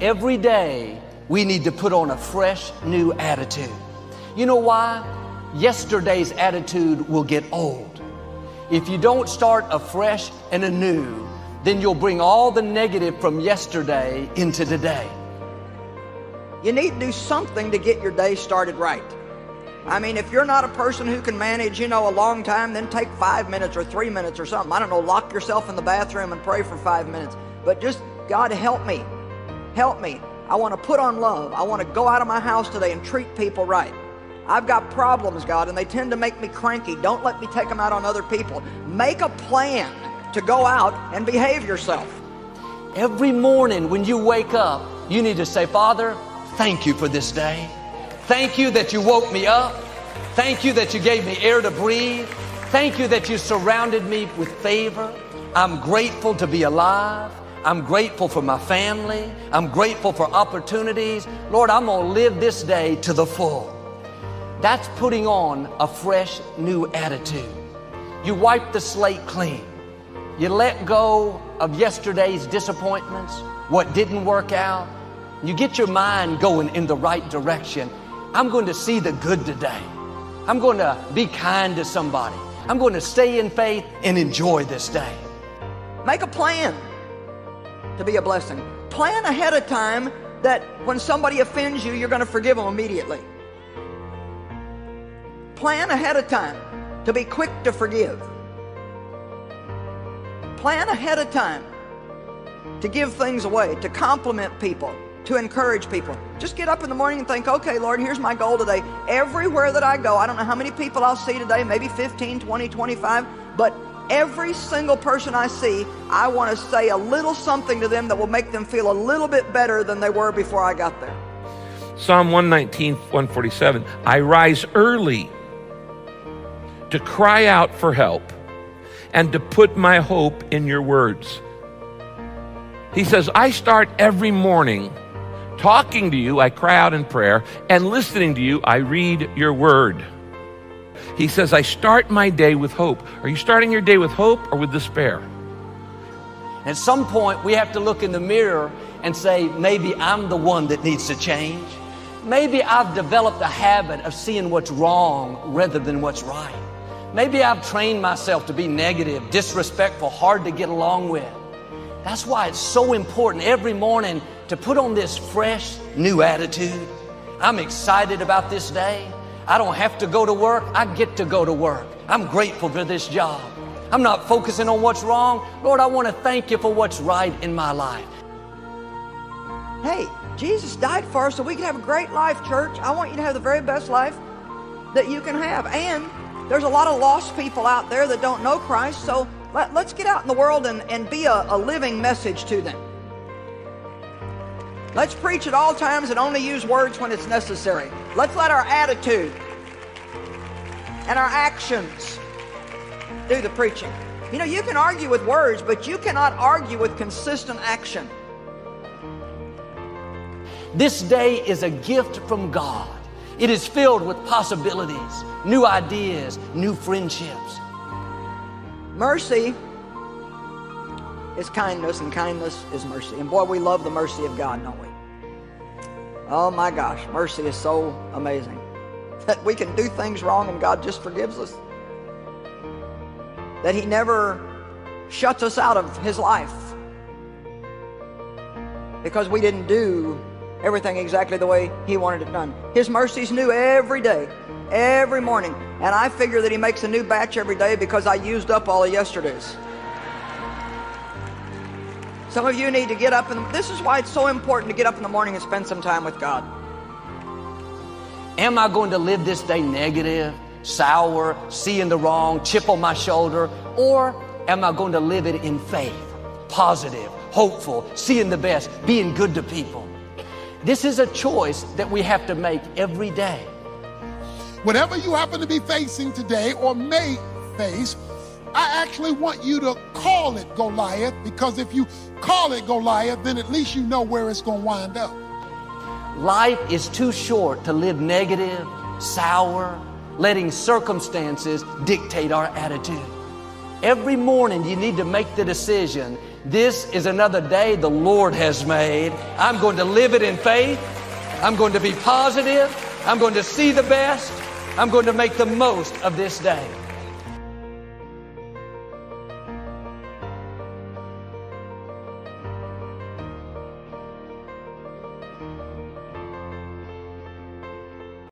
Every day, we need to put on a fresh new attitude. You know why? Yesterday's attitude will get old. If you don't start afresh and anew, then you'll bring all the negative from yesterday into today. You need to do something to get your day started right. I mean, if you're not a person who can manage, you know, a long time, then take five minutes or three minutes or something. I don't know, lock yourself in the bathroom and pray for five minutes. But just, God, help me. Help me. I want to put on love. I want to go out of my house today and treat people right. I've got problems, God, and they tend to make me cranky. Don't let me take them out on other people. Make a plan to go out and behave yourself. Every morning when you wake up, you need to say, Father, thank you for this day. Thank you that you woke me up. Thank you that you gave me air to breathe. Thank you that you surrounded me with favor. I'm grateful to be alive. I'm grateful for my family. I'm grateful for opportunities. Lord, I'm going to live this day to the full. That's putting on a fresh new attitude. You wipe the slate clean. You let go of yesterday's disappointments, what didn't work out. You get your mind going in the right direction. I'm going to see the good today. I'm going to be kind to somebody. I'm going to stay in faith and enjoy this day. Make a plan to be a blessing. Plan ahead of time that when somebody offends you, you're going to forgive them immediately. Plan ahead of time to be quick to forgive. Plan ahead of time to give things away, to compliment people, to encourage people. Just get up in the morning and think, okay, Lord, here's my goal today. Everywhere that I go, I don't know how many people I'll see today, maybe 15, 20, 25, but every single person I see, I want to say a little something to them that will make them feel a little bit better than they were before I got there. Psalm 119, 147. I rise early to cry out for help and to put my hope in your words. He says, I start every morning talking to you, I cry out in prayer, and listening to you, I read your word. He says, I start my day with hope. Are you starting your day with hope or with despair? At some point, we have to look in the mirror and say, maybe I'm the one that needs to change. Maybe I've developed a habit of seeing what's wrong rather than what's right. Maybe I've trained myself to be negative, disrespectful, hard to get along with. That's why it's so important every morning to put on this fresh, new attitude. I'm excited about this day. I don't have to go to work. I get to go to work. I'm grateful for this job. I'm not focusing on what's wrong. Lord, I want to thank you for what's right in my life. Hey, Jesus died for us so we can have a great life, church. I want you to have the very best life that you can have. And there's a lot of lost people out there that don't know Christ, so let, us get out in the world and, and be a, a living message to them. Let's preach at all times and only use words when it's necessary. Let's let our attitude and our actions do the preaching. You know, you can argue with words, but you cannot argue with consistent action. This day is a gift from God. It is filled with possibilities, new ideas, new friendships. Mercy is kindness, and kindness is mercy. And boy, we love the mercy of God, don't we? Oh my gosh, mercy is so amazing. That we can do things wrong and God just forgives us. That He never shuts us out of His life because we didn't do everything exactly the way He wanted it done. His mercy's new every day, every morning. And I figure that He makes a new batch every day because I used up all of yesterday's. Some of you need to get up, and this is why it's so important to get up in the morning and spend some time with God. Am I going to live this day negative, sour, seeing the wrong, chip on my shoulder, or am I going to live it in faith, positive, hopeful, seeing the best, being good to people? This is a choice that we have to make every day. Whatever you happen to be facing today or may face, I actually want you to call it Goliath because if you call it Goliath, then at least you know where it's going to wind up. Life is too short to live negative, sour, letting circumstances dictate our attitude. Every morning you need to make the decision. This is another day the Lord has made. I'm going to live it in faith. I'm going to be positive. I'm going to see the best. I'm going to make the most of this day.